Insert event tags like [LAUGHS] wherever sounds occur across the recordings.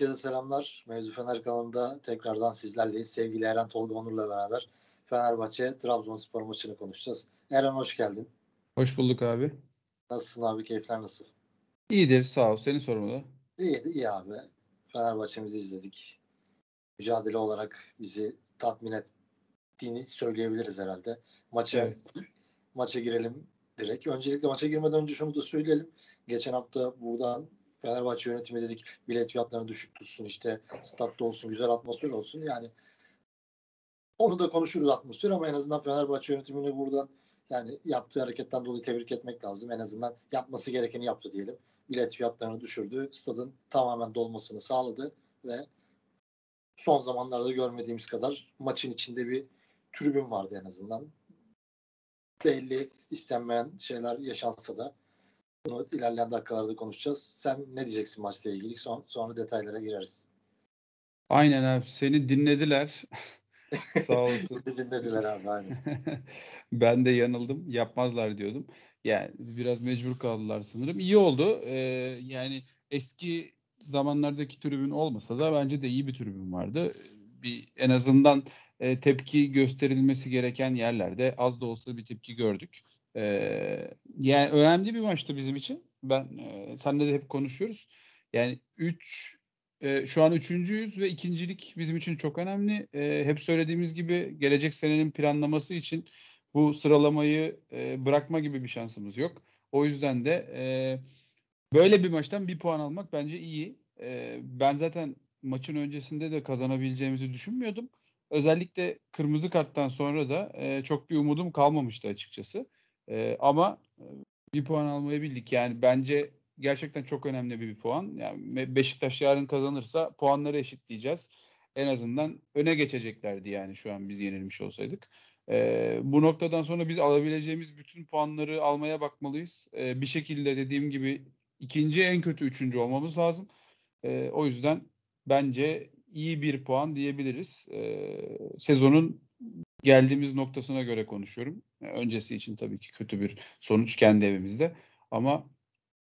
herkese selamlar. Mevzu Fener kanalında tekrardan sizlerleyiz. Sevgili Eren Tolga Onur'la beraber Fenerbahçe Trabzonspor maçını konuşacağız. Eren hoş geldin. Hoş bulduk abi. Nasılsın abi? Keyifler nasıl? İyidir sağ ol. Seni sormalı. İyi, iyi abi. Fenerbahçe'mizi izledik. Mücadele olarak bizi tatmin ettiğini söyleyebiliriz herhalde. Maça evet. maça girelim direkt. Öncelikle maça girmeden önce şunu da söyleyelim. Geçen hafta buradan Fenerbahçe yönetimi dedik bilet fiyatlarını düşük tutsun işte statta olsun güzel atmosfer olsun yani onu da konuşuruz atmosfer ama en azından Fenerbahçe yönetimini buradan yani yaptığı hareketten dolayı tebrik etmek lazım. En azından yapması gerekeni yaptı diyelim. Bilet fiyatlarını düşürdü. Stadın tamamen dolmasını sağladı ve son zamanlarda görmediğimiz kadar maçın içinde bir tribün vardı en azından. Belli istenmeyen şeyler yaşansa da bunu ilerleyen dakikalarda konuşacağız. Sen ne diyeceksin maçla ilgili? Son, sonra detaylara gireriz. Aynen abi. Seni dinlediler. [LAUGHS] Sağ olsun. Dinlediler abi aynen. [LAUGHS] ben de yanıldım. Yapmazlar diyordum. Yani biraz mecbur kaldılar sanırım. İyi oldu. Ee, yani eski zamanlardaki tribün olmasa da bence de iyi bir tribün vardı. Bir en azından e, tepki gösterilmesi gereken yerlerde az da olsa bir tepki gördük. Ee, yani önemli bir maçtı bizim için. Ben e, senle de hep konuşuyoruz. Yani 3 e, şu an üçüncüyüz ve ikincilik bizim için çok önemli. E, hep söylediğimiz gibi gelecek senenin planlaması için bu sıralamayı e, bırakma gibi bir şansımız yok. O yüzden de e, böyle bir maçtan bir puan almak bence iyi. E, ben zaten maçın öncesinde de kazanabileceğimizi düşünmüyordum. Özellikle kırmızı karttan sonra da e, çok bir umudum kalmamıştı açıkçası. E, ama bir puan almayı bildik. Yani bence gerçekten çok önemli bir, bir puan. Yani Beşiktaş yarın kazanırsa puanları eşitleyeceğiz. En azından öne geçeceklerdi yani şu an biz yenilmiş olsaydık. E, bu noktadan sonra biz alabileceğimiz bütün puanları almaya bakmalıyız. E, bir şekilde dediğim gibi ikinci en kötü üçüncü olmamız lazım. E, o yüzden bence iyi bir puan diyebiliriz. E, sezonun geldiğimiz noktasına göre konuşuyorum. Öncesi için tabii ki kötü bir sonuç kendi evimizde. Ama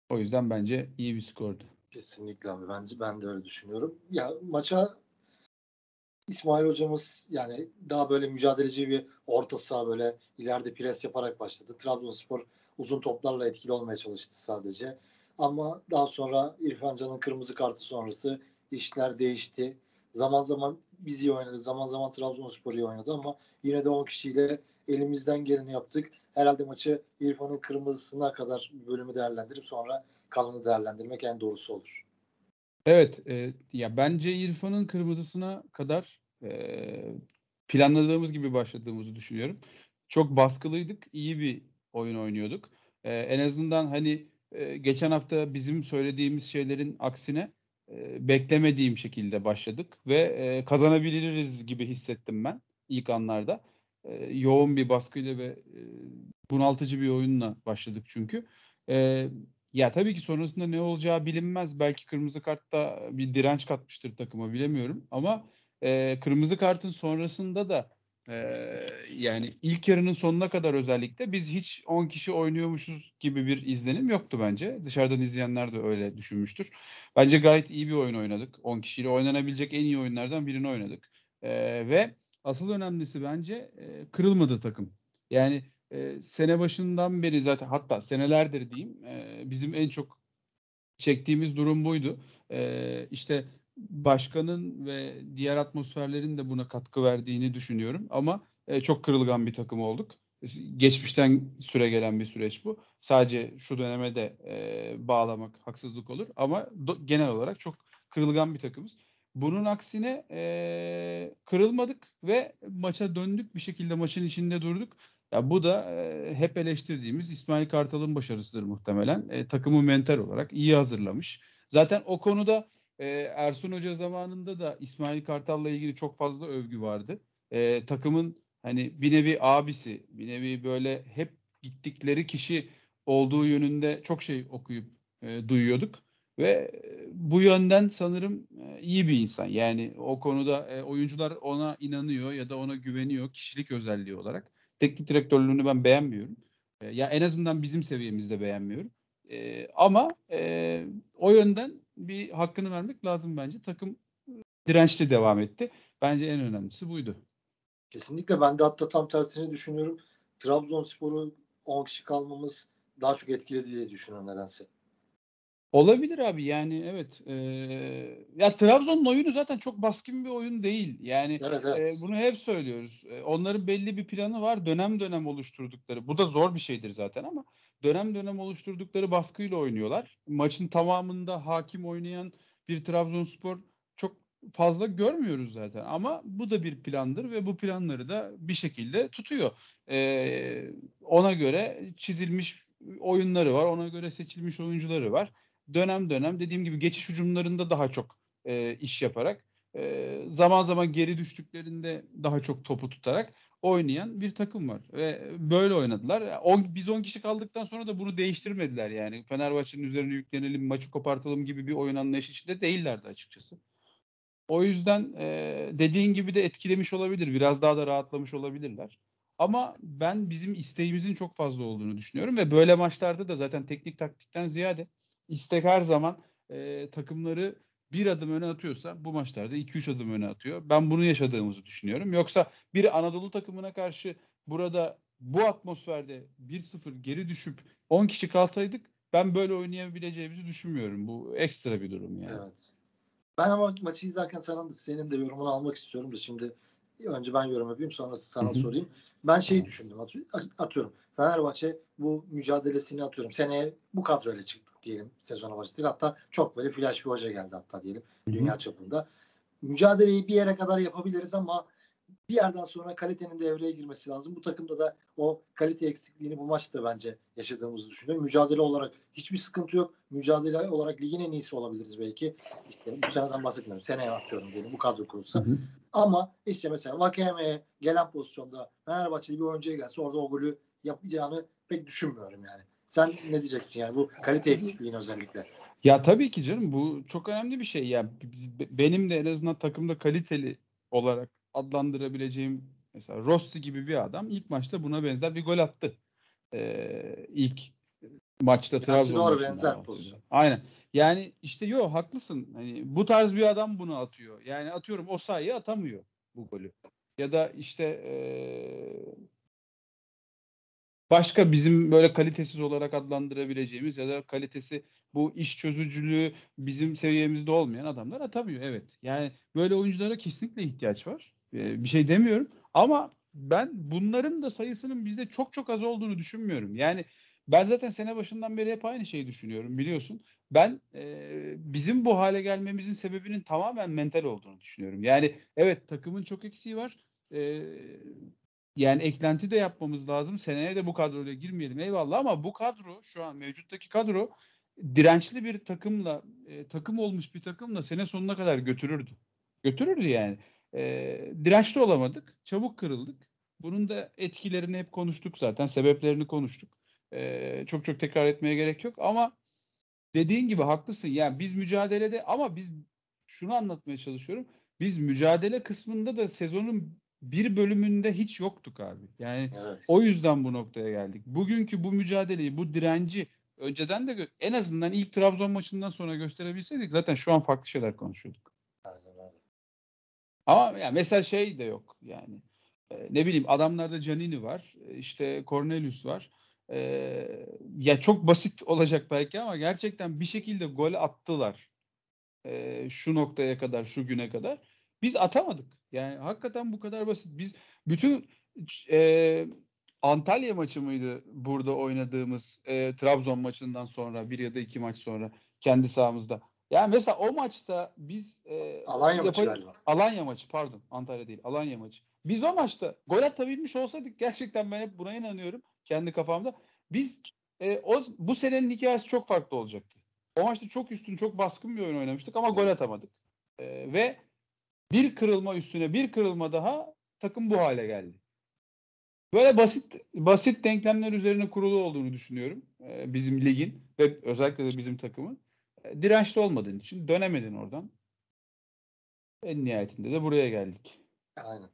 o yüzden bence iyi bir skordu. Kesinlikle abi. Bence ben de öyle düşünüyorum. Ya maça İsmail hocamız yani daha böyle mücadeleci bir orta saha böyle ileride pres yaparak başladı. Trabzonspor uzun toplarla etkili olmaya çalıştı sadece. Ama daha sonra İrfan Can'ın kırmızı kartı sonrası işler değişti. Zaman zaman biz iyi oynadı, zaman zaman Trabzonspor iyi oynadı ama yine de 10 kişiyle elimizden geleni yaptık. Herhalde maçı İrfan'ın kırmızısına kadar bölümü değerlendirip sonra kalanı değerlendirmek en doğrusu olur. Evet, e, ya bence İrfan'ın kırmızısına kadar e, planladığımız gibi başladığımızı düşünüyorum. Çok baskılıydık, iyi bir oyun oynuyorduk. E, en azından hani e, geçen hafta bizim söylediğimiz şeylerin aksine beklemediğim şekilde başladık ve e, kazanabiliriz gibi hissettim ben ilk anlarda. E, yoğun bir baskıyla ve e, bunaltıcı bir oyunla başladık çünkü. E, ya tabii ki sonrasında ne olacağı bilinmez. Belki kırmızı kartta bir direnç katmıştır takıma bilemiyorum. Ama e, kırmızı kartın sonrasında da yani ilk yarının sonuna kadar özellikle biz hiç 10 kişi oynuyormuşuz gibi bir izlenim yoktu bence. Dışarıdan izleyenler de öyle düşünmüştür. Bence gayet iyi bir oyun oynadık. 10 kişiyle oynanabilecek en iyi oyunlardan birini oynadık. E, ve asıl önemlisi bence e, kırılmadı takım. Yani e, sene başından beri zaten hatta senelerdir diyeyim e, bizim en çok çektiğimiz durum buydu. E, işte başkanın ve diğer atmosferlerin de buna katkı verdiğini düşünüyorum. Ama e, çok kırılgan bir takım olduk. Geçmişten süre gelen bir süreç bu. Sadece şu döneme de e, bağlamak haksızlık olur. Ama do, genel olarak çok kırılgan bir takımız. Bunun aksine e, kırılmadık ve maça döndük bir şekilde maçın içinde durduk. Ya bu da e, hep eleştirdiğimiz İsmail Kartal'ın başarısıdır muhtemelen. E, takımı mental olarak iyi hazırlamış. Zaten o konuda e, Ersun Hoca zamanında da İsmail Kartal'la ilgili çok fazla övgü vardı. E, takımın hani bir nevi abisi, bir nevi böyle hep gittikleri kişi olduğu yönünde çok şey okuyup e, duyuyorduk. Ve bu yönden sanırım e, iyi bir insan. Yani o konuda e, oyuncular ona inanıyor ya da ona güveniyor kişilik özelliği olarak. Teknik direktörlüğünü ben beğenmiyorum. E, ya en azından bizim seviyemizde beğenmiyorum. E, ama e, o yönden bir hakkını vermek lazım bence. Takım dirençli devam etti. Bence en önemlisi buydu. Kesinlikle ben de hatta tam tersini düşünüyorum. Trabzonspor'u 10 kişi kalmamız daha çok etkiledi diye düşünüyorum nedense. Olabilir abi yani evet. Ee, ya Trabzon'un oyunu zaten çok baskın bir oyun değil. Yani Evet evet. e, bunu hep söylüyoruz. E, onların belli bir planı var. Dönem dönem oluşturdukları. Bu da zor bir şeydir zaten ama dönem dönem oluşturdukları baskıyla oynuyorlar. Maçın tamamında hakim oynayan bir Trabzonspor çok fazla görmüyoruz zaten. Ama bu da bir plandır ve bu planları da bir şekilde tutuyor. Ee, ona göre çizilmiş oyunları var. Ona göre seçilmiş oyuncuları var. Dönem dönem dediğim gibi geçiş hücumlarında daha çok e, iş yaparak zaman zaman geri düştüklerinde daha çok topu tutarak oynayan bir takım var. Ve böyle oynadılar. On, biz 10 kişi kaldıktan sonra da bunu değiştirmediler yani. Fenerbahçe'nin üzerine yüklenelim, maçı kopartalım gibi bir oyun anlayışı içinde değillerdi açıkçası. O yüzden e, dediğin gibi de etkilemiş olabilir. Biraz daha da rahatlamış olabilirler. Ama ben bizim isteğimizin çok fazla olduğunu düşünüyorum ve böyle maçlarda da zaten teknik taktikten ziyade istek her zaman e, takımları bir adım öne atıyorsa bu maçlarda 2-3 adım öne atıyor. Ben bunu yaşadığımızı düşünüyorum. Yoksa bir Anadolu takımına karşı burada bu atmosferde 1-0 geri düşüp 10 kişi kalsaydık ben böyle oynayabileceğimizi düşünmüyorum. Bu ekstra bir durum yani. Evet. Ben ama maçı izlerken sana, senin de yorumunu almak istiyorum da şimdi önce ben yorum yapayım sonra sana Hı hı. sorayım. Ben şeyi düşündüm atı- atıyorum. Fenerbahçe bu mücadelesini atıyorum. Seneye bu kadroyla çıktık diyelim sezona başladık. Hatta çok böyle flash bir hoca geldi hatta diyelim Hı hı. dünya çapında. Mücadeleyi bir yere kadar yapabiliriz ama bir yerden sonra kalitenin devreye girmesi lazım. Bu takımda da o kalite eksikliğini bu maçta bence yaşadığımızı düşünüyorum. Mücadele olarak hiçbir sıkıntı yok. Mücadele olarak ligin en iyisi olabiliriz belki. İşte bu seneden bahsetmiyorum. Seneye atıyorum diyelim bu kadro kurulsa. Hı hı. Ama işte mesela Vakame'ye gelen pozisyonda Fenerbahçeli bir oyuncuya gelse orada o golü yapacağını pek düşünmüyorum yani. Sen ne diyeceksin yani bu kalite eksikliğini özellikle? Ya tabii ki canım bu çok önemli bir şey. Ya benim de en azından takımda kaliteli olarak adlandırabileceğim mesela Rossi gibi bir adam ilk maçta buna benzer bir gol attı. Ee, ilk maçta Trabzon doğru, benzer pozisyon. Aynen. Yani işte yo haklısın. Hani bu tarz bir adam bunu atıyor. Yani atıyorum o sayıyı atamıyor bu golü. Ya da işte ee, başka bizim böyle kalitesiz olarak adlandırabileceğimiz ya da kalitesi bu iş çözücülüğü bizim seviyemizde olmayan adamlar atamıyor. Evet. Yani böyle oyunculara kesinlikle ihtiyaç var. Ee, bir şey demiyorum. Ama ben bunların da sayısının bizde çok çok az olduğunu düşünmüyorum. Yani ben zaten sene başından beri hep aynı şeyi düşünüyorum biliyorsun. Ben e, bizim bu hale gelmemizin sebebinin tamamen mental olduğunu düşünüyorum. Yani evet takımın çok eksiği var. E, yani eklenti de yapmamız lazım. Seneye de bu kadroyla girmeyelim eyvallah ama bu kadro şu an mevcuttaki kadro dirençli bir takımla e, takım olmuş bir takımla sene sonuna kadar götürürdü. Götürürdü yani. E, dirençli olamadık. Çabuk kırıldık. Bunun da etkilerini hep konuştuk zaten. Sebeplerini konuştuk. E, çok çok tekrar etmeye gerek yok ama dediğin gibi haklısın. Yani biz mücadelede ama biz şunu anlatmaya çalışıyorum. Biz mücadele kısmında da sezonun bir bölümünde hiç yoktuk abi. Yani Evet. o yüzden bu noktaya geldik. Bugünkü bu mücadeleyi, bu direnci önceden de en azından ilk Trabzon maçından sonra gösterebilseydik zaten şu an farklı şeyler konuşuyorduk. Ama yani mesela şey de yok yani. E, ne bileyim adamlarda Canini var. işte Cornelius var. E, ya çok basit olacak belki ama gerçekten bir şekilde gol attılar. E, şu noktaya kadar, şu güne kadar. Biz atamadık. Yani hakikaten bu kadar basit. Biz bütün e, Antalya maçı mıydı burada oynadığımız e, Trabzon maçından sonra bir ya da iki maç sonra kendi sahamızda. Yani mesela o maçta biz e, Alanya maçı yapay- galiba. Alanya maçı pardon. Antalya değil. Alanya maçı. Biz o maçta gol atabilmiş olsaydık gerçekten ben hep buna inanıyorum kendi kafamda. Biz e, o bu senenin hikayesi çok farklı olacaktı. O maçta çok üstün, çok baskın bir oyun oynamıştık ama gol atamadık. E, ve bir kırılma üstüne bir kırılma daha takım bu hale geldi. Böyle basit basit denklemler üzerine kurulu olduğunu düşünüyorum e, bizim ligin ve özellikle de bizim takımın. Dirençli olmadığın için dönemedin oradan. En nihayetinde de buraya geldik. Aynen.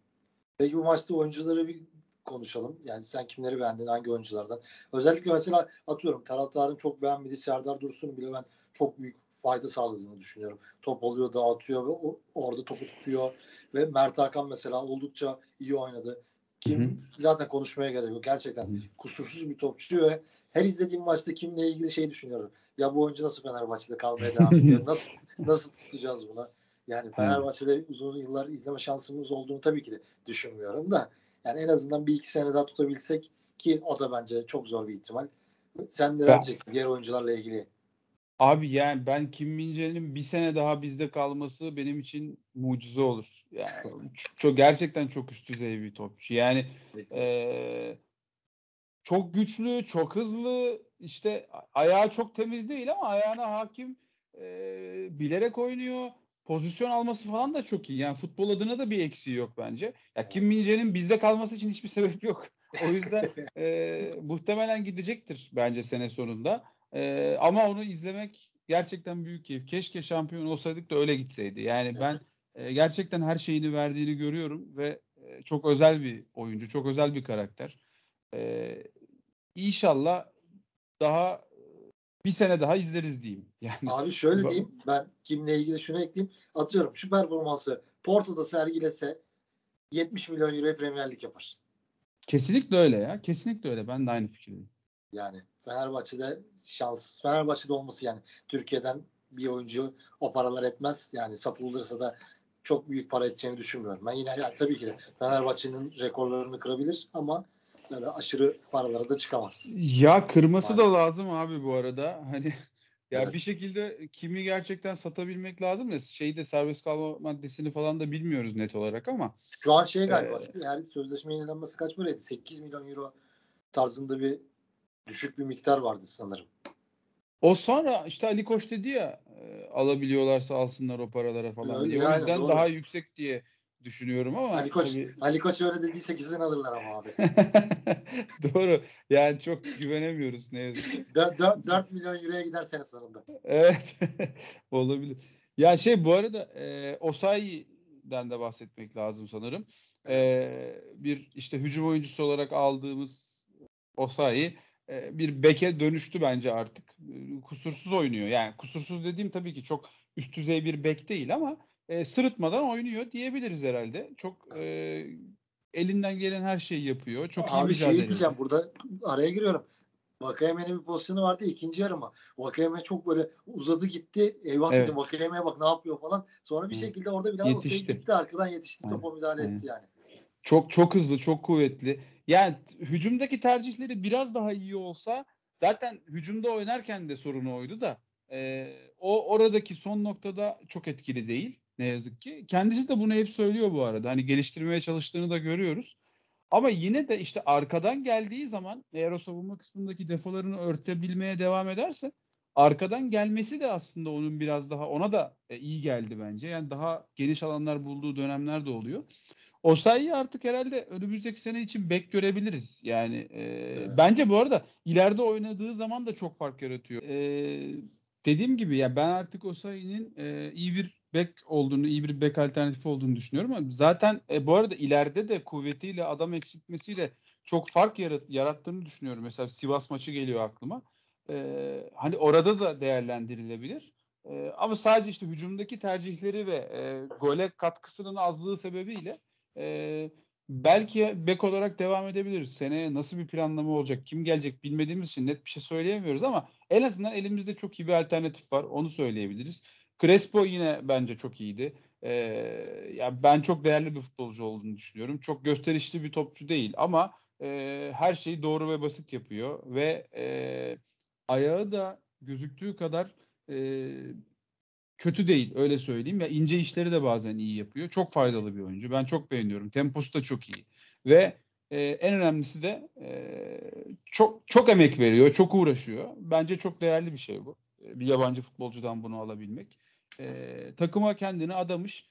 Peki bu maçta oyuncuları bir konuşalım. Yani sen kimleri beğendin, hangi oyunculardan? Özellikle mesela atıyorum taraftarın çok beğenmediği Serdar Dursun'u bile ben çok büyük fayda sağladığını düşünüyorum. Top alıyor, dağıtıyor ve orada topu tutuyor. Ve Mert Hakan mesela oldukça iyi oynadı. Kim Hı hı. zaten konuşmaya gerek yok. Gerçekten Hı. kusursuz bir topçu ve her izlediğim maçta kimle ilgili şey düşünüyorum. Ya bu oyuncu nasıl Fenerbahçe'de kalmaya devam ediyor? [LAUGHS] Nasıl nasıl tutacağız bunu? Yani Fenerbahçe'de uzun yıllar izleme şansımız olduğunu tabii ki de düşünmüyorum da yani en azından bir iki sene daha tutabilsek ki o da bence çok zor bir ihtimal. Sen neler Ben- diyeceksin diğer oyuncularla ilgili? Abi yani ben Kim Min-jae'nin bir sene daha bizde kalması benim için mucize olur. Yani [LAUGHS] çok gerçekten çok üst düzey bir topçu. Yani eee, çok güçlü, çok hızlı. İşte ayağı çok temiz değil ama ayağına hakim eee, bilerek oynuyor. Pozisyon alması falan da çok iyi. Yani futbol adına da bir eksiği yok bence. Ya Kim Min-jae'nin bizde kalması için hiçbir sebep yok. O yüzden eee, [LAUGHS] muhtemelen gidecektir bence sene sonunda. Eee, ama onu izlemek gerçekten büyük keyif. Keşke şampiyon olsaydık da öyle gitseydi. Yani ben eee, gerçekten her şeyini verdiğini görüyorum ve eee, çok özel bir oyuncu, çok özel bir karakter. Eee inşallah daha eee, bir sene daha izleriz diyeyim. [LAUGHS] Yani Abi şöyle diyeyim ben kimle ilgili şunu ekleyeyim. Atıyorum şu performansı Porto'da sergilese 70 milyon euroya Premier Lig yapar. kesinlikle öyle ya. Kesinlikle öyle. Ben de aynı fikirdeyim. Yani Fenerbahçe'de şans Fenerbahçe'de olması yani Türkiye'den bir oyuncu o paralar etmez. Yani satılırsa da çok büyük para edeceğini düşünmüyorum. Ben yine ya, tabii ki de Fenerbahçe'nin rekorlarını kırabilir ama böyle aşırı paralara da çıkamaz. Ya kırması da Maalesef. lazım abi bu arada. Hani ya Evet. bir şekilde kimi gerçekten satabilmek lazım da şeyde serbest kalma maddesini falan da bilmiyoruz net olarak ama Şu an şey galiba Ee, her sözleşme yenilenmesi kaç paraydı? 8 milyon euro tarzında bir düşük bir miktar vardı sanırım. o sonra işte Ali Koç dedi ya e, alabiliyorlarsa alsınlar o paralara falan Öyle diye. O yani, yüzden doğru. daha yüksek diye düşünüyorum ama Ali Koç, tabii- Ali Koç öyle dediyse kesin alırlar ama abi. [LAUGHS] Doğru. Yani çok güvenemiyoruz ne yazık ki. 4, 4 milyon euroya gider sene sonunda. Evet. [LAUGHS] Olabilir. Ya şey bu arada e, Osayi'den de bahsetmek lazım sanırım. E, bir işte hücum oyuncusu olarak aldığımız Osayi e, bir beke dönüştü bence artık. E, Kusursuz oynuyor. Yani kusursuz dediğim tabii ki çok üst düzey bir bek değil ama e, sırıtmadan oynuyor diyebiliriz herhalde. Çok e, elinden gelen her şeyi yapıyor. Çok iyi Abi mücadele şey diyeceğim burada araya giriyorum. Vakayeme'nin bir pozisyonu vardı ikinci yarıma. Vakayeme çok böyle uzadı gitti. Eyvah Evet. dedim Vakayeme'ye bak ne yapıyor falan. Sonra bir Hı. şekilde orada bir daha Osayi Yetişti. gitti arkadan yetişti Aynen. topa müdahale etti yani. Çok çok hızlı, çok kuvvetli. Yani hücumdaki tercihleri biraz daha iyi olsa zaten hücumda oynarken de sorunu oydu da e, o oradaki son noktada çok etkili değil ne yazık ki. Kendisi de bunu hep söylüyor bu arada. Hani geliştirmeye çalıştığını da görüyoruz. Ama yine de işte arkadan geldiği zaman eğer o savunma kısmındaki defolarını örtebilmeye devam ederse arkadan gelmesi de aslında onun biraz daha ona da e, iyi geldi bence. Yani daha geniş alanlar bulduğu dönemler de oluyor. Osayi'yi artık herhalde önümüzdeki sene için bek görebiliriz. Yani e, Evet. bence bu arada ileride oynadığı zaman da çok fark yaratıyor. E, dediğim gibi ya ben artık Osayi'nin e, iyi bir bek olduğunu, iyi bir bek alternatifi olduğunu düşünüyorum ama zaten e, bu arada ileride de kuvvetiyle adam eksiltmesiyle çok fark yarat- yarattığını düşünüyorum. Mesela Sivas maçı geliyor aklıma. E, hani orada da değerlendirilebilir. E, ama sadece işte hücumdaki tercihleri ve e, gole katkısının azlığı sebebiyle e, belki bek olarak devam edebiliriz. Seneye nasıl bir planlama olacak, kim gelecek bilmediğimiz için net bir şey söyleyemiyoruz ama en azından elimizde çok iyi bir alternatif var. Onu söyleyebiliriz. Crespo yine bence çok iyiydi. E, ya ben çok değerli bir futbolcu olduğunu düşünüyorum. Çok gösterişli bir topçu değil ama e, her şeyi doğru ve basit yapıyor ve e, ayağı da gözüktüğü kadar e, kötü değil öyle söyleyeyim. Ya ince işleri de bazen iyi yapıyor. Çok faydalı bir oyuncu. Ben çok beğeniyorum. Temposu da çok iyi. Ve e, en önemlisi de e, çok çok emek veriyor, çok uğraşıyor. Bence çok değerli bir şey bu. E, Bir yabancı futbolcudan bunu alabilmek. E, takıma kendini adamış.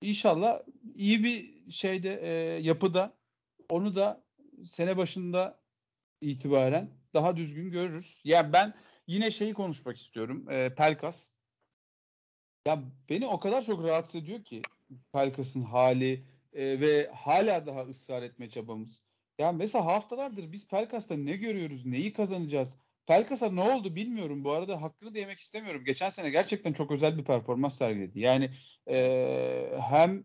İnşallah iyi bir şeyde e, yapıda onu da sene başında itibaren daha düzgün görürüz. Yani ben yine şeyi konuşmak istiyorum. E, Pelkas. Ya beni o kadar çok rahatsız ediyor ki Pelkas'ın hali e, ve hala daha ısrar etme çabamız. Yani mesela haftalardır biz Pelkas'ta ne görüyoruz, neyi kazanacağız? Pelkas'a ne oldu bilmiyorum. Bu arada hakkını da yemek istemiyorum. Geçen sene gerçekten çok özel bir performans sergiledi. Yani e, hem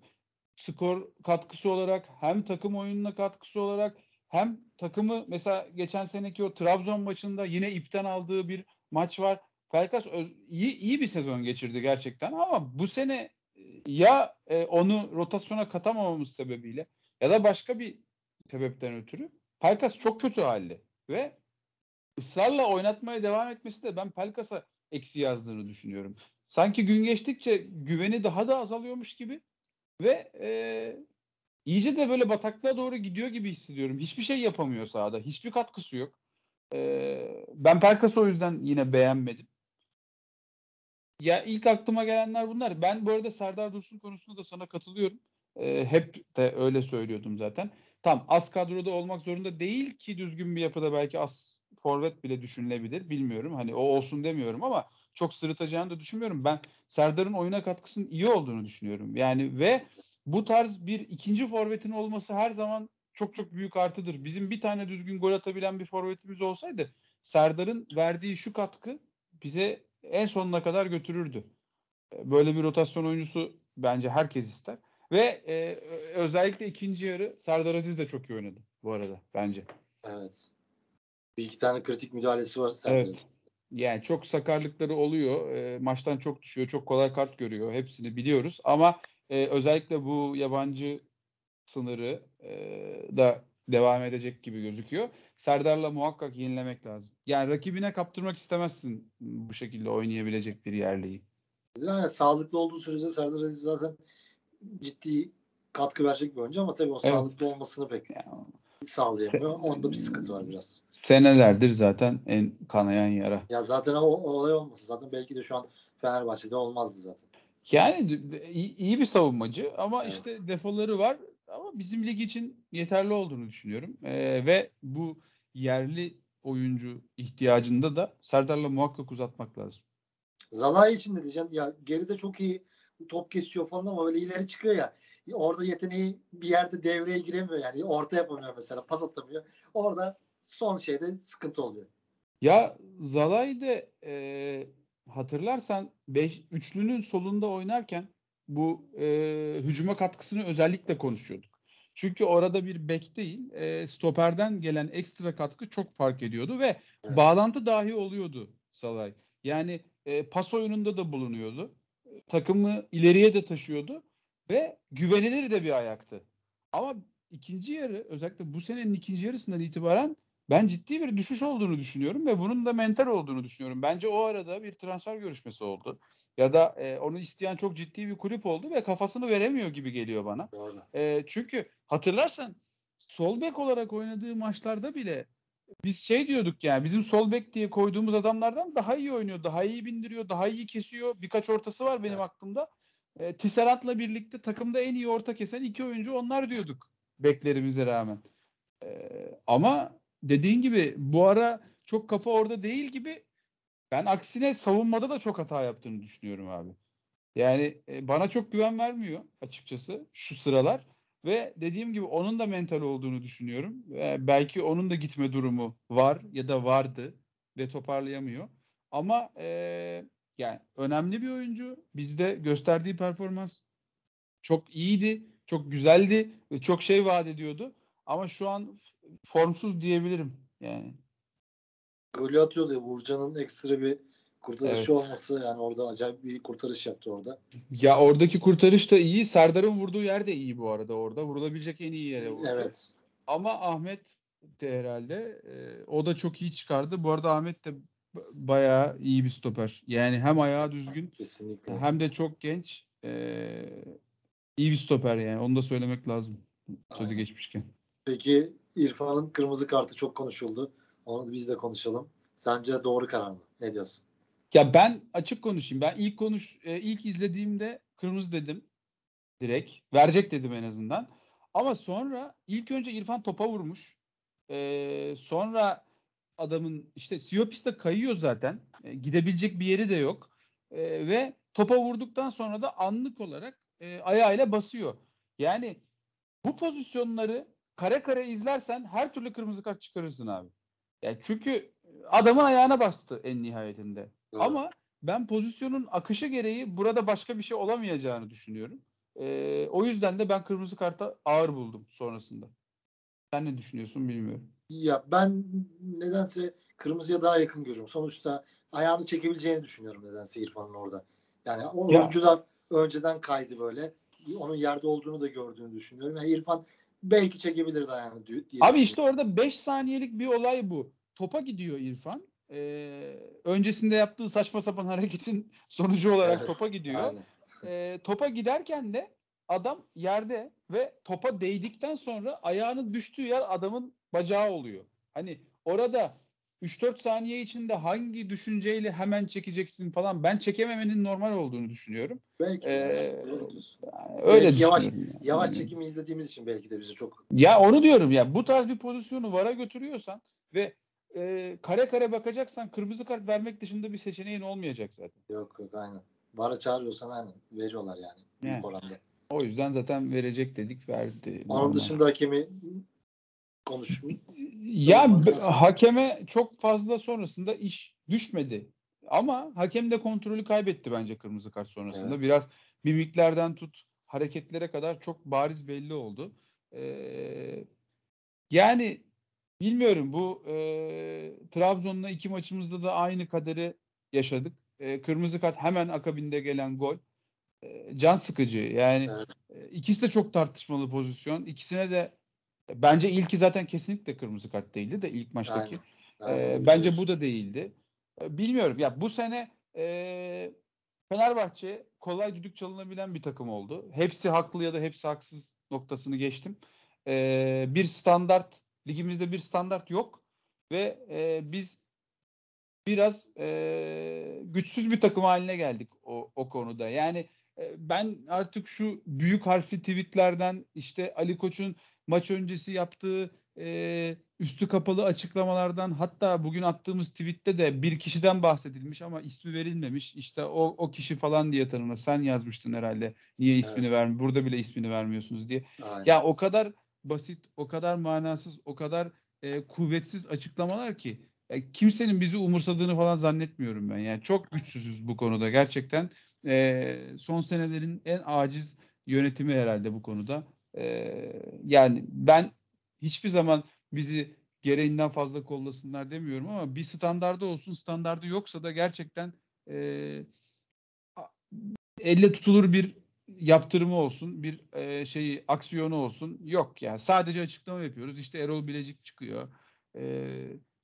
skor katkısı olarak hem takım oyununa katkısı olarak hem takımı mesela geçen seneki o Trabzon maçında yine ipten aldığı bir maç var. Pelkas öz- iyi, iyi bir sezon geçirdi gerçekten ama bu sene ya e, onu rotasyona katamamamız sebebiyle ya da başka bir sebepten ötürü Pelkas çok kötü halde ve ısrarla oynatmaya devam etmesi de ben Pelkas'a eksi yazdığını düşünüyorum. Sanki gün geçtikçe güveni daha da azalıyormuş gibi ve e, iyice de böyle bataklığa doğru gidiyor gibi hissediyorum. Hiçbir şey yapamıyor sahada. Hiçbir katkısı yok. E, ben Pelkas'ı o yüzden yine beğenmedim. Ya ilk aklıma gelenler bunlar. Ben bu arada Serdar Dursun konusunda da sana katılıyorum. E, hep de öyle söylüyordum zaten. Tam az kadroda olmak zorunda değil ki düzgün bir yapıda belki az forvet bile düşünülebilir. Bilmiyorum. Hani o olsun demiyorum ama çok sırıtacağını da düşünmüyorum. Ben Serdar'ın oyuna katkısının iyi olduğunu düşünüyorum. Yani ve bu tarz bir ikinci forvetin olması her zaman çok çok büyük artıdır. Bizim bir tane düzgün gol atabilen bir forvetimiz olsaydı Serdar'ın verdiği şu katkı bize en sonuna kadar götürürdü. Böyle bir rotasyon oyuncusu bence herkes ister. Ve e, özellikle ikinci yarı Serdar Aziz de çok iyi oynadı bu arada bence. Evet. Bir iki tane kritik müdahalesi var sende. Evet. Yani çok sakarlıkları oluyor. E, maçtan çok düşüyor. Çok kolay kart görüyor. Hepsini biliyoruz. Ama e, özellikle bu yabancı sınırı e, da devam edecek gibi gözüküyor. Serdar'la muhakkak yenilemek lazım. Yani rakibine kaptırmak istemezsin bu şekilde oynayabilecek bir yerliyi. Yani sağlıklı olduğu sürece Serdar Aziz zaten ciddi katkı verecek bir oyuncu ama tabii o Evet. sağlıklı olmasını pek Yani sağlayamıyor. Onda bir sıkıntı var biraz. senelerdir zaten en kanayan yara. Ya zaten o, o olay olmasa zaten belki de şu an Fenerbahçe'de olmazdı zaten. Yani iyi, iyi bir savunmacı ama Evet. işte defoları var. Ama bizim lig için yeterli olduğunu düşünüyorum. Ee, ve bu yerli oyuncu ihtiyacında da Serdar'la muhakkak uzatmak lazım. Zalai için ne diyeceğim? Ya geride çok iyi top kesiyor falan ama böyle ileri çıkıyor ya. Orada yeteneği bir yerde devreye giremiyor yani. Orta yapamıyor mesela. Pas atamıyor. Orada son şeyde sıkıntı oluyor. Ya Zalai de e, hatırlarsan beş, üçlünün solunda oynarken bu e, hücuma katkısını özellikle konuşuyorduk. Çünkü orada bir bek değil, e, stoperden gelen ekstra katkı çok fark ediyordu ve Evet. bağlantı dahi oluyordu Salay. Yani e, pas oyununda da bulunuyordu. E, Takımı ileriye de taşıyordu ve güvenilir de bir ayaktı. Ama ikinci yarı özellikle bu senenin ikinci yarısından itibaren ben ciddi bir düşüş olduğunu düşünüyorum ve bunun da mental olduğunu düşünüyorum. Bence o arada bir transfer görüşmesi oldu. Ya da e, onu isteyen çok ciddi bir kulüp oldu ve kafasını veremiyor gibi geliyor bana. Doğru. E, çünkü hatırlarsan sol bek olarak oynadığı maçlarda bile biz şey diyorduk yani bizim sol bek diye koyduğumuz adamlardan daha iyi oynuyor, daha iyi bindiriyor, daha iyi kesiyor. Birkaç ortası var benim Evet. aklımda. E, Tisserant'la birlikte takımda en iyi orta kesen iki oyuncu onlar diyorduk beklerimize rağmen. E, ama dediğin gibi bu ara çok kafa orada değil gibi ben aksine savunmada da çok hata yaptığını düşünüyorum abi. Yani e, bana çok güven vermiyor açıkçası şu sıralar. Ve dediğim gibi onun da mental olduğunu düşünüyorum. Ve belki onun da gitme durumu var ya da vardı ve toparlayamıyor. Ama e, yani önemli bir oyuncu. Bizde gösterdiği performans çok iyiydi, çok güzeldi ve çok şey vaat ediyordu. Ama şu an formsuz diyebilirim yani. Golü atıyordu. Uğurcan'ın ekstra bir kurtarışı Evet. olması yani orada acayip bir kurtarış yaptı orada. Ya oradaki kurtarış da iyi. Serdar'ın vurduğu yer de iyi bu arada orada. Vurulabilecek en iyi yere vurdu. Evet. Ama Ahmet de herhalde e, o da çok iyi çıkardı. Bu arada Ahmet de bayağı iyi bir stoper. Yani hem ayağı düzgün Kesinlikle. hem de çok genç. E, iyi bir stoper yani. Onu da söylemek lazım. Sözü Aynen. geçmişken. Peki İrfan'ın kırmızı kartı çok konuşuldu. Onu da biz de konuşalım. Sence doğru karar mı? Ne diyorsun? Ya ben açık konuşayım. Ben ilk konuş e, ilk izlediğimde kırmızı dedim. Direkt. Verecek dedim en azından. Ama sonra ilk önce İrfan topa vurmuş. E, sonra adamın işte Siopis kayıyor zaten. E, gidebilecek bir yeri de yok. E, ve topa vurduktan sonra da anlık olarak e, ayağıyla basıyor. Yani bu pozisyonları kare kare izlersen her türlü kırmızı kart çıkarırsın abi. Yani çünkü adamın ayağına bastı en nihayetinde. Doğru. Ama ben pozisyonun akışı gereği burada başka bir şey olamayacağını düşünüyorum. Ee, o yüzden de ben kırmızı karta ağır buldum sonrasında. Sen ne düşünüyorsun bilmiyorum. Ya ben nedense kırmızıya daha yakın görüyorum. Sonuçta ayağını çekebileceğini düşünüyorum nedense İrfan'ın orada. Yani o Ya. oyuncu da önceden kaydı böyle. Onun yerde olduğunu da gördüğünü düşünüyorum. Yani İrfan belki çekebilirdi ayağını diye. Abi işte orada 5 saniyelik bir olay bu. Topa gidiyor İrfan. Ee, öncesinde yaptığı saçma sapan [LAUGHS] hareketin sonucu olarak Evet, topa gidiyor. Aynen. Ee, topa giderken de adam yerde ve topa değdikten sonra ayağının düştüğü yer adamın bacağı oluyor. Hani orada 3-4 saniye içinde hangi düşünceyle hemen çekeceksin falan ben çekememenin normal olduğunu düşünüyorum. Belki Ee, yani, öyle Belki yavaş- yani. Yavaş çekimi izlediğimiz için belki de bizi çok Ya onu diyorum ya bu tarz bir pozisyonu vara götürüyorsan ve e, kare kare bakacaksan kırmızı kart vermek dışında bir seçeneğin olmayacak zaten. yok yok aynen. Vara çağırıyorsan aynen veriyorlar yani. Yani. O yüzden zaten verecek dedik verdi. Onun dışında hakemi konuşmuş. Ya hakeme çok fazla sonrasında iş düşmedi. Ama hakem de kontrolü kaybetti bence kırmızı kart sonrasında. Evet. Biraz mimiklerden tut hareketlere kadar çok bariz belli oldu. Ee, yani bilmiyorum bu e, Trabzon'la iki maçımızda da aynı kaderi yaşadık. E, kırmızı kart hemen akabinde gelen gol. E, can sıkıcı. Yani Evet. e, ikisi de çok tartışmalı pozisyon. İkisine de bence ilki zaten kesinlikle kırmızı kart değildi de ilk maçtaki. Aynen. Ee, Aynen, bence diyorsun. bu da değildi. Ee, bilmiyorum. Ya bu sene e, Fenerbahçe kolay düdük çalınabilen bir takım oldu. Hepsi haklı ya da hepsi haksız noktasını geçtim. Ee, bir standart ligimizde bir standart yok ve e, biz biraz e, güçsüz bir takım haline geldik o, o konuda. Yani e, ben artık şu büyük harfli tweetlerden işte Ali Koç'un maç öncesi yaptığı e, üstü kapalı açıklamalardan hatta bugün attığımız tweette de bir kişiden bahsedilmiş ama ismi verilmemiş. İşte o, o kişi falan diye tanınır. Sen yazmıştın herhalde. Niye ismini Evet. vermiyor? Burada bile ismini vermiyorsunuz diye. Aynen. Ya o kadar basit, o kadar manasız, o kadar e, kuvvetsiz açıklamalar ki ya kimsenin bizi umursadığını falan zannetmiyorum ben. Yani çok güçsüzüz bu konuda gerçekten. E, son senelerin en aciz yönetimi herhalde bu konuda. E, yani ben hiçbir zaman bizi gereğinden fazla kollasınlar demiyorum ama bir standardı olsun standardı yoksa da gerçekten e, elle tutulur bir yaptırımı olsun, bir e, şeyi aksiyonu olsun. Yok yani sadece açıklama yapıyoruz. İşte Erol Bilecik çıkıyor. E,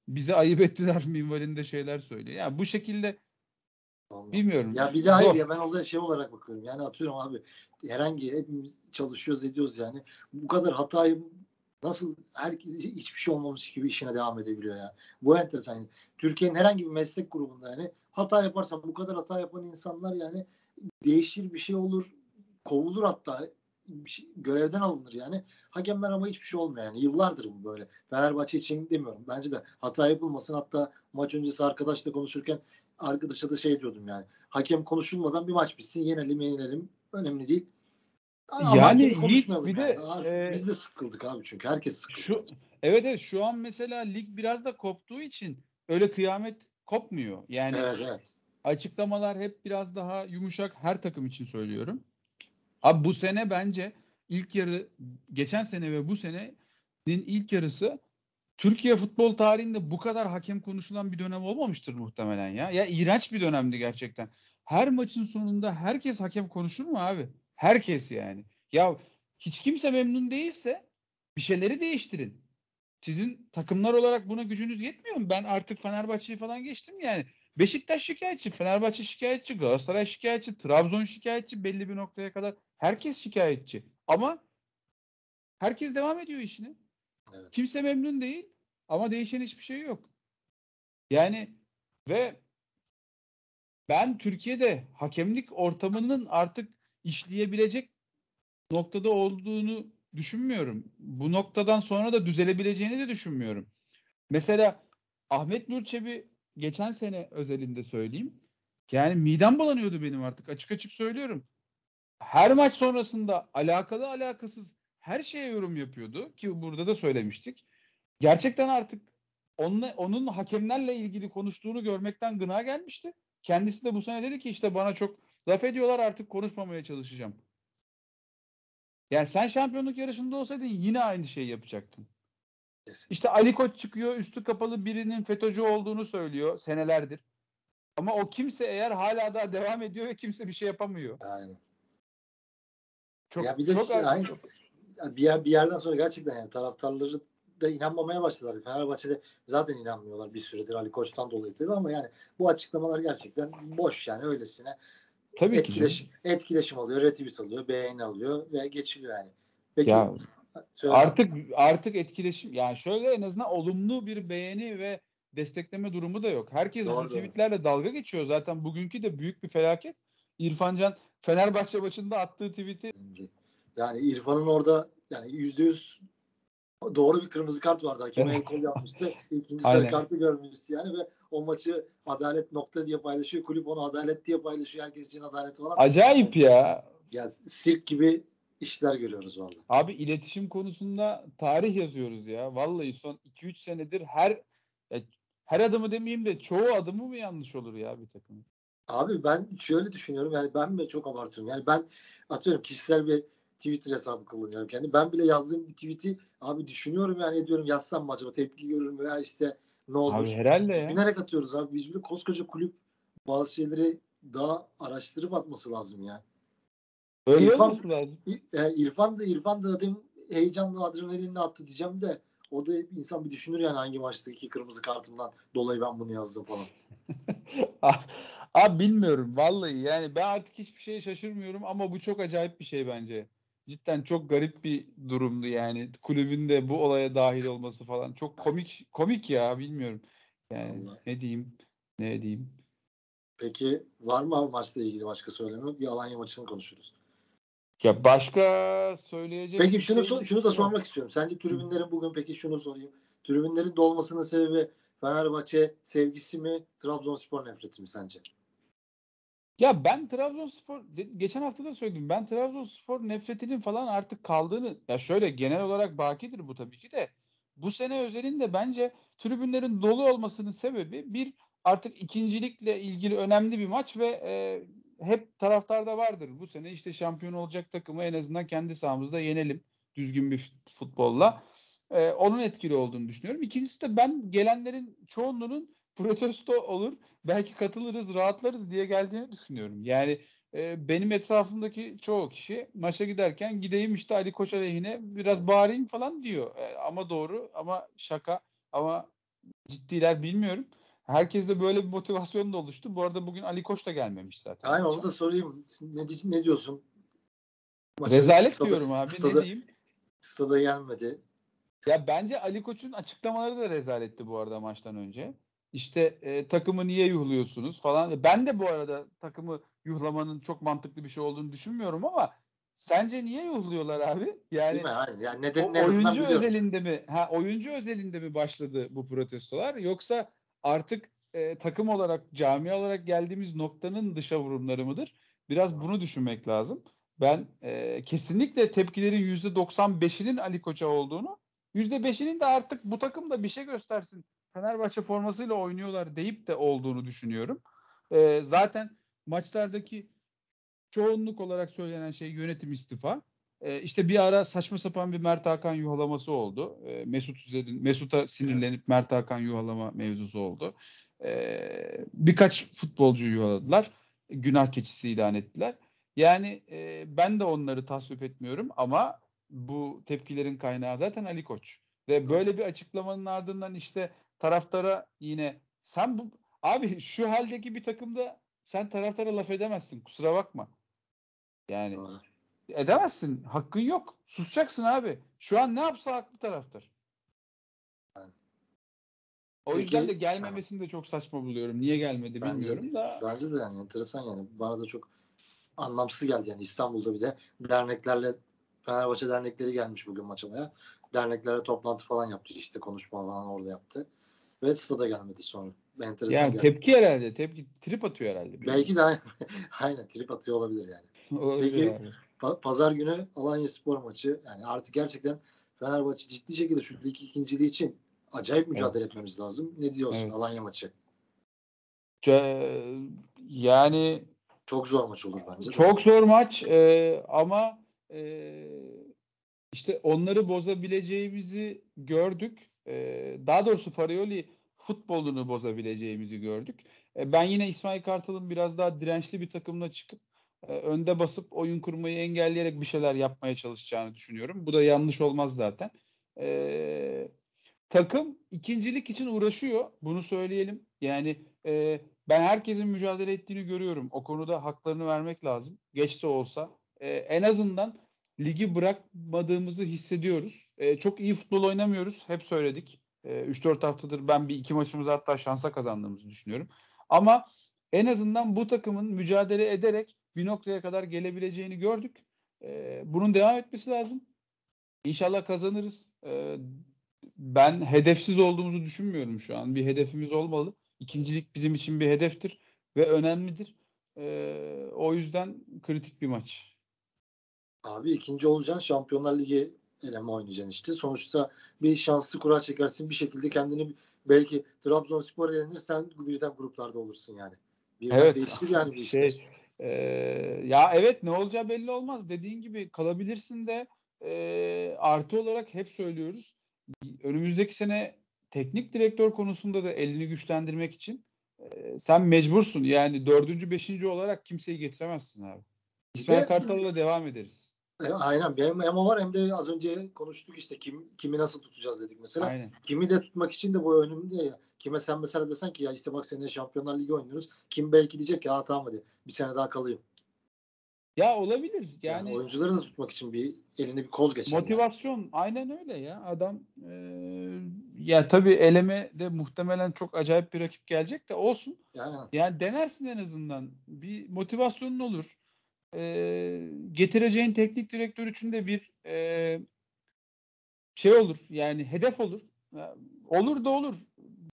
bize ayıp ettiler [LAUGHS] minvalinde şeyler söylüyor. Yani bu şekilde Olmaz. Bilmiyorum. Ya bir de hayır Zor. ya ben olaya şey olarak bakıyorum. Yani atıyorum abi herhangi hepimiz çalışıyoruz ediyoruz yani. Bu kadar hatayı nasıl herkes hiçbir şey olmamış gibi işine devam edebiliyor ya. Bu enteresan. Yani Türkiye'nin herhangi bir meslek grubunda yani hata yaparsan bu kadar hata yapan insanlar yani değişir bir şey olur. Kovulur hatta şey- görevden alınır yani. Hakemler ama hiçbir şey olmuyor yani. Yıllardır bu böyle. Fenerbahçe için demiyorum. Bence de hata yapılmasın. Hatta maç öncesi arkadaşla konuşurken arkadaşa da şey diyordum yani. Hakem konuşulmadan bir maç bitsin. Yenelim yenilelim. Önemli değil. Ama Yani Yiğit, bir de, yani. Artık e, biz de sıkıldık abi çünkü. Herkes sıkıldı. Şu evet evet şu an mesela lig biraz da koptuğu için öyle kıyamet kopmuyor. Yani Evet evet. açıklamalar hep biraz daha yumuşak her takım için söylüyorum. Abi bu sene bence ilk yarı geçen sene ve bu senenin ilk yarısı Türkiye futbol tarihinde bu kadar hakem konuşulan bir dönem olmamıştır muhtemelen ya. Ya iğrenç bir dönemdi gerçekten. Her maçın sonunda herkes hakem konuşur mu abi? Herkes yani. Ya hiç kimse memnun değilse bir şeyleri değiştirin. Sizin takımlar olarak buna gücünüz yetmiyor mu? Ben artık Fenerbahçe'yi falan geçtim yani. Beşiktaş şikayetçi, Fenerbahçe şikayetçi, Galatasaray şikayetçi, Trabzon şikayetçi belli bir noktaya kadar. Herkes şikayetçi. Ama herkes devam ediyor işine. Evet. Kimse memnun değil ama değişen hiçbir şey yok. Yani ve ben Türkiye'de hakemlik ortamının artık işleyebilecek noktada olduğunu düşünmüyorum. Bu noktadan sonra da düzelebileceğini de düşünmüyorum. Mesela Ahmet Nur Çebi geçen sene özelinde söyleyeyim. Yani midem bulanıyordu benim artık açık açık söylüyorum. Her maç sonrasında alakalı alakasız her şeye yorum yapıyordu ki burada da söylemiştik. Gerçekten artık onunla, onun hakemlerle ilgili konuştuğunu görmekten gına gelmişti. Kendisi de bu sene dedi ki işte bana çok laf ediyorlar artık konuşmamaya çalışacağım. Yani sen şampiyonluk yarışında olsaydın yine aynı şeyi yapacaktın. İşte Ali Koç çıkıyor üstü kapalı birinin FETÖ'cü olduğunu söylüyor senelerdir. Ama o kimse eğer hala daha devam ediyor ve kimse bir şey yapamıyor. Aynen. Çok, ya bir de çok, şey, aynı, ya bir, yer, bir yerden sonra gerçekten yani taraftarları da inanmamaya başladılar. Fenerbahçe'de zaten inanmıyorlar bir süredir Ali Koç'tan dolayı tabii ama yani bu açıklamalar gerçekten boş yani öylesine. Tabii ki etkileşim, etkileşim alıyor, retweet alıyor, beğeni alıyor ve geçiliyor yani. Peki Ya söyle. artık artık etkileşim yani şöyle en azından olumlu bir beğeni ve destekleme durumu da yok. Herkes Doğru, bu doğru. tweetlerle dalga geçiyor. Zaten bugünkü de büyük bir felaket. İrfan Can Fenerbahçe maçında attığı tweet'i Yani İrfan'ın orada yani yüzde yüz doğru bir kırmızı kart vardı. Hakeme el kol yapmıştı. [LAUGHS] İkinci sarı kartı görmüştü yani ve o maçı adalet nokta diye paylaşıyor. Kulüp onu adalet diye paylaşıyor. Herkes için adalet falan. acayip ya. Yani sirk gibi işler görüyoruz vallahi. Abi iletişim konusunda tarih yazıyoruz ya. Vallahi son 2-3 senedir her her adımı demeyeyim de çoğu adımı mı yanlış olur ya bir takımın? Abi ben şöyle düşünüyorum yani ben mi çok abartıyorum. Yani ben atıyorum kişisel bir Twitter hesabı kullanıyorum kendi. Ben bile yazdığım bir tweet'i abi düşünüyorum yani ediyorum yazsam mı acaba tepki görürüm veya işte ne olur. Abi herhalde ya. Düşünerek atıyoruz abi. Biz bile koskoca kulüp bazı şeyleri daha araştırıp atması lazım ya. Öyle İrfan- olması lazım. E, İrfan da İrfan da dedim heyecanla adrenalinle attı diyeceğim de o da insan bir düşünür yani hangi maçtaki kırmızı kartımdan dolayı ben bunu yazdım falan. [LAUGHS] Abi bilmiyorum vallahi yani ben artık hiçbir şeye şaşırmıyorum ama bu çok acayip bir şey bence. Cidden çok garip bir durumdu yani kulübün de bu olaya dahil olması falan çok komik komik ya bilmiyorum. Yani Vallahi. ne diyeyim ne diyeyim. Peki var mı maçla ilgili başka söyleme? Bir Alanya maçını konuşuruz. Ya başka söyleyecek Peki şunu şey şunu da sormak istiyorum. Sence tribünlerin bugün peki şunu sorayım. Tribünlerin dolmasının sebebi Fenerbahçe sevgisi mi, Trabzonspor nefreti mi sence? Ya ben Trabzonspor geçen hafta da söyledim. Ben Trabzonspor nefretinin falan artık kaldığını ya şöyle genel olarak bakidir bu tabii ki de bu sene özelinde bence tribünlerin dolu olmasının sebebi bir artık ikincilikle ilgili önemli bir maç ve e, hep taraftarda vardır. Bu sene işte şampiyon olacak takımı en azından kendi sahamızda yenelim düzgün bir fut- futbolla. E, onun etkili olduğunu düşünüyorum. İkincisi de ben gelenlerin çoğunluğunun protesto olur belki katılırız, rahatlarız diye geldiğini düşünüyorum. Yani e, benim etrafımdaki çoğu kişi maça giderken gideyim işte Ali Koç aleyhine biraz bağırayım falan diyor. E, ama doğru ama şaka ama ciddiler bilmiyorum. Herkes de böyle bir motivasyon da oluştu. Bu arada bugün Ali Koç da gelmemiş zaten. Aynen onu da sorayım. Ne, ne diyorsun? Maça- Rezalet stada- diyorum abi stada- ne diyeyim. Stada gelmedi. Ya bence Ali Koç'un açıklamaları da rezaletti bu arada maçtan önce. İşte e, takımı niye yuhluyorsunuz falan. Ben de bu arada takımı yuhlamanın çok mantıklı bir şey olduğunu düşünmüyorum ama sence niye yuhluyorlar abi? Yani Değil mi? Aynen. Yani o neden en azından oyuncu özelinde mi? Ha oyuncu özelinde mi başladı bu protestolar yoksa artık e, takım olarak, cami olarak geldiğimiz noktanın dışa vurumları mıdır? Biraz bunu düşünmek lazım. Ben e, kesinlikle tepkilerin %95'inin Ali Koç'a olduğunu, %5'inin de artık bu takım da bir şey göstersin. Fenerbahçe formasıyla oynuyorlar deyip de olduğunu düşünüyorum. E, zaten maçlardaki çoğunluk olarak söylenen şey yönetim istifa. E, işte bir ara saçma sapan bir Mert Hakan yuhalaması oldu. E, Mesut üzerinde Mesut'a sinirlenip Mert Hakan yuhalama mevzusu oldu. E, birkaç futbolcu yuhaladılar. Günah keçisi ilan ettiler. Yani e, ben de onları tasvip etmiyorum ama bu tepkilerin kaynağı zaten Ali Koç. Ve böyle bir açıklamanın ardından işte taraftara yine sen bu abi şu haldeki bir takımda sen taraftara laf edemezsin. Kusura bakma. Yani Doğru. edemezsin. Hakkın yok. Susacaksın abi. Şu an ne yapsa haklı taraftar. Yani. O Peki- yüzden de gelmemesini de çok saçma buluyorum. Niye gelmedi Bence- bilmiyorum da. Bence de yani enteresan yani. Bana da çok anlamsız geldi yani İstanbul'da bir de derneklerle Fenerbahçe dernekleri gelmiş bugün maçamaya. Derneklerle toplantı falan yaptı işte konuşma falan orada yaptı. Ve stada gelmedi sonra. Enteresan Yani geldi. tepki herhalde. Tepki trip atıyor herhalde. Belki de aynen, [LAUGHS] aynen trip atıyor olabilir yani. [LAUGHS] Olabilir Peki-. Pa- Pazar günü Alanya Spor maçı. Yani artık gerçekten Fenerbahçe ciddi şekilde şu lig ikinciliği için acayip mücadele etmemiz lazım. Ne diyorsun Evet. Alanya maçı? Yani Çok zor maç olur bence. Çok zor maç e, ama e, işte onları bozabileceğimizi gördük. E, daha doğrusu Farioli futbolunu bozabileceğimizi gördük. E, ben yine İsmail Kartal'ın biraz daha dirençli bir takımla çıkıp e, önde basıp oyun kurmayı engelleyerek bir şeyler yapmaya çalışacağını düşünüyorum. Bu da yanlış olmaz zaten. E, takım ikincilik için uğraşıyor. Bunu söyleyelim. Yani e, ben herkesin mücadele ettiğini görüyorum. O konuda haklarını vermek lazım. Geç de olsa. E, en azından ligi bırakmadığımızı hissediyoruz. E, çok iyi futbol oynamıyoruz. Hep söyledik. E, 3-4 haftadır ben bir iki maçımızı hatta şansa kazandığımızı düşünüyorum. Ama en azından bu takımın mücadele ederek bir noktaya kadar gelebileceğini gördük. E, bunun devam etmesi lazım. İnşallah kazanırız. E, ben hedefsiz olduğumuzu düşünmüyorum şu an. Bir hedefimiz olmalı. İkincilik bizim için bir hedeftir ve önemlidir. Ee, o yüzden kritik bir maç. Abi ikinci olacaksın Şampiyonlar Ligi eleme oynayacaksın işte. Sonuçta bir şanslı kura çekersin bir şekilde kendini belki Trabzonspor elenir sen birden gruplarda olursun yani. Birden Evet. değiştir yani Şey, işler. e, ya evet ne olacağı belli olmaz. Dediğin gibi kalabilirsin de e, artı olarak hep söylüyoruz. Önümüzdeki sene teknik direktör konusunda da elini güçlendirmek için e, sen mecbursun. Yani dördüncü, beşinci olarak kimseyi getiremezsin abi. İsmail Kartal'la devam ederiz. E, aynen hem, hem o var hem de az önce konuştuk işte kim kimi nasıl tutacağız dedik mesela. Aynen. Kimi de tutmak için de bu önümde ya. Kime sen mesela desen ki ya işte bak seninle Şampiyonlar Ligi oynuyoruz. Kim belki diyecek ya tamam hadi bir sene daha kalayım. Ya olabilir. Yani, Yani, oyuncuları da tutmak için bir eline bir koz geçer. yani. motivasyon aynen öyle ya. Adam e, ya tabii eleme de muhtemelen çok acayip bir rakip gelecek de olsun. Yani, Yani denersin en azından. Bir motivasyonun olur. E, getireceğin teknik direktör için de bir e, şey olur. Yani hedef olur. Olur da olur.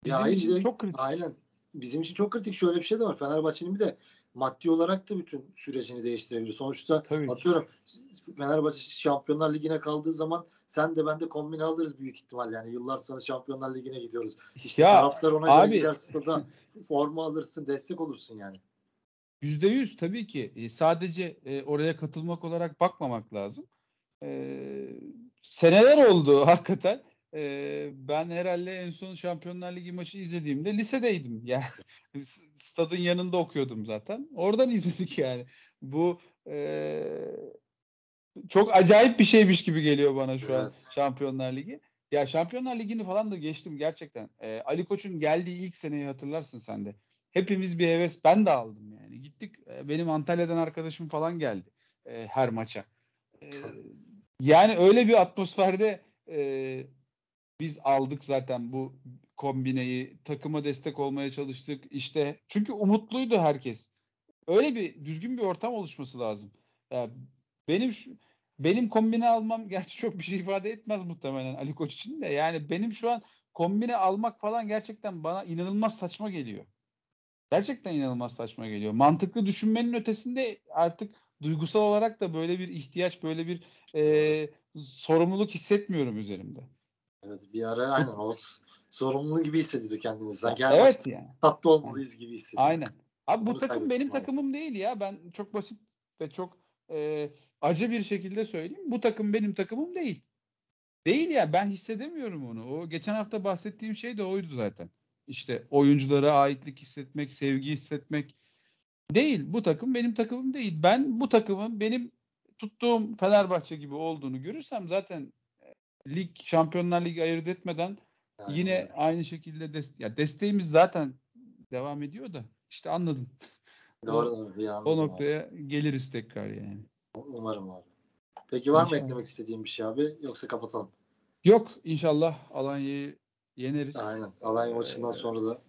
Bizim Ya için de- çok kritik. Aynen. Bizim için çok kritik şöyle bir şey de var. Fenerbahçe'nin bir de maddi olarak da bütün sürecini değiştirebilir. Sonuçta Tabii ki. atıyorum Fenerbahçe Şampiyonlar Ligi'ne kaldığı zaman sen de ben de kombine alırız büyük ihtimal yani. Yıllar sonra Şampiyonlar Ligi'ne gidiyoruz. İşte Ya, taraftar ona abi- göre gider stada [LAUGHS] forma alırsın, destek olursun yani. Yüzde yüz tabii ki. E, sadece e, oraya katılmak olarak bakmamak lazım. E, seneler oldu [LAUGHS] hakikaten. E, ben herhalde en son Şampiyonlar Ligi maçı izlediğimde lisedeydim. [LAUGHS] Yani stadın yanında okuyordum zaten. Oradan [LAUGHS] izledik yani. Bu e, çok acayip bir şeymiş gibi geliyor bana şu an Evet. Şampiyonlar Ligi. Ya Şampiyonlar Ligi'ni falan da geçtim gerçekten. E, Ali Koç'un geldiği ilk seneyi hatırlarsın sen de. Hepimiz bir heves. Ben de aldım yani. Gittik. e, Benim Antalya'dan arkadaşım falan geldi e, her maça. E, yani öyle bir atmosferde e, biz aldık zaten bu kombineyi. Takıma destek olmaya çalıştık. İşte çünkü umutluydu herkes. Öyle bir düzgün bir ortam oluşması lazım. Ya benim şu, benim kombine almam [LAUGHS] gerçi çok bir şey ifade etmez muhtemelen Ali Koç için de. Yani benim şu an kombine almak falan gerçekten bana inanılmaz saçma geliyor. Gerçekten inanılmaz saçma geliyor. Mantıklı düşünmenin ötesinde artık duygusal olarak da böyle bir ihtiyaç, böyle bir e, sorumluluk hissetmiyorum üzerimde. Evet bir ara aynen o [LAUGHS] sorumlu gibi hissediyordu kendini. Sanki her evet yani. tatlı olmalıyız gibi hissediyordu. Aynen. Abi bu Bunu takım benim abi. takımım değil ya. Ben çok basit ve çok e, acı bir şekilde söyleyeyim. Bu takım benim takımım değil. Değil ya. Ben hissedemiyorum onu. O geçen hafta bahsettiğim şey de oydu zaten. İşte oyunculara aitlik hissetmek, sevgi hissetmek değil. Bu takım benim takımım değil. Ben bu takımın benim tuttuğum Fenerbahçe gibi olduğunu görürsem zaten e, lig, Şampiyonlar Ligi ayırt etmeden Yani Yine aynı şekilde des- ya desteğimiz zaten devam ediyor da işte anladım. [LAUGHS] doğru doğru bir O anladım abi. noktaya geliriz tekrar yani. Umarım abi. Peki var mı eklemek istediğin bir şey abi yoksa kapatalım? Yok inşallah Alanya'yı yeneriz. Aynen. Alanya Ee, maçından sonra da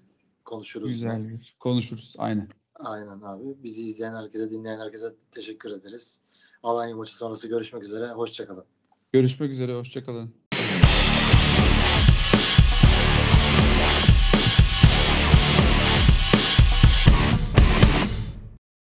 konuşuruz. Güzel bir konuşuruz. Aynen. Aynen abi. Bizi izleyen herkese, dinleyen herkese teşekkür ederiz. Alanya maçı sonrası görüşmek üzere. Hoşçakalın. Görüşmek üzere. Hoşçakalın.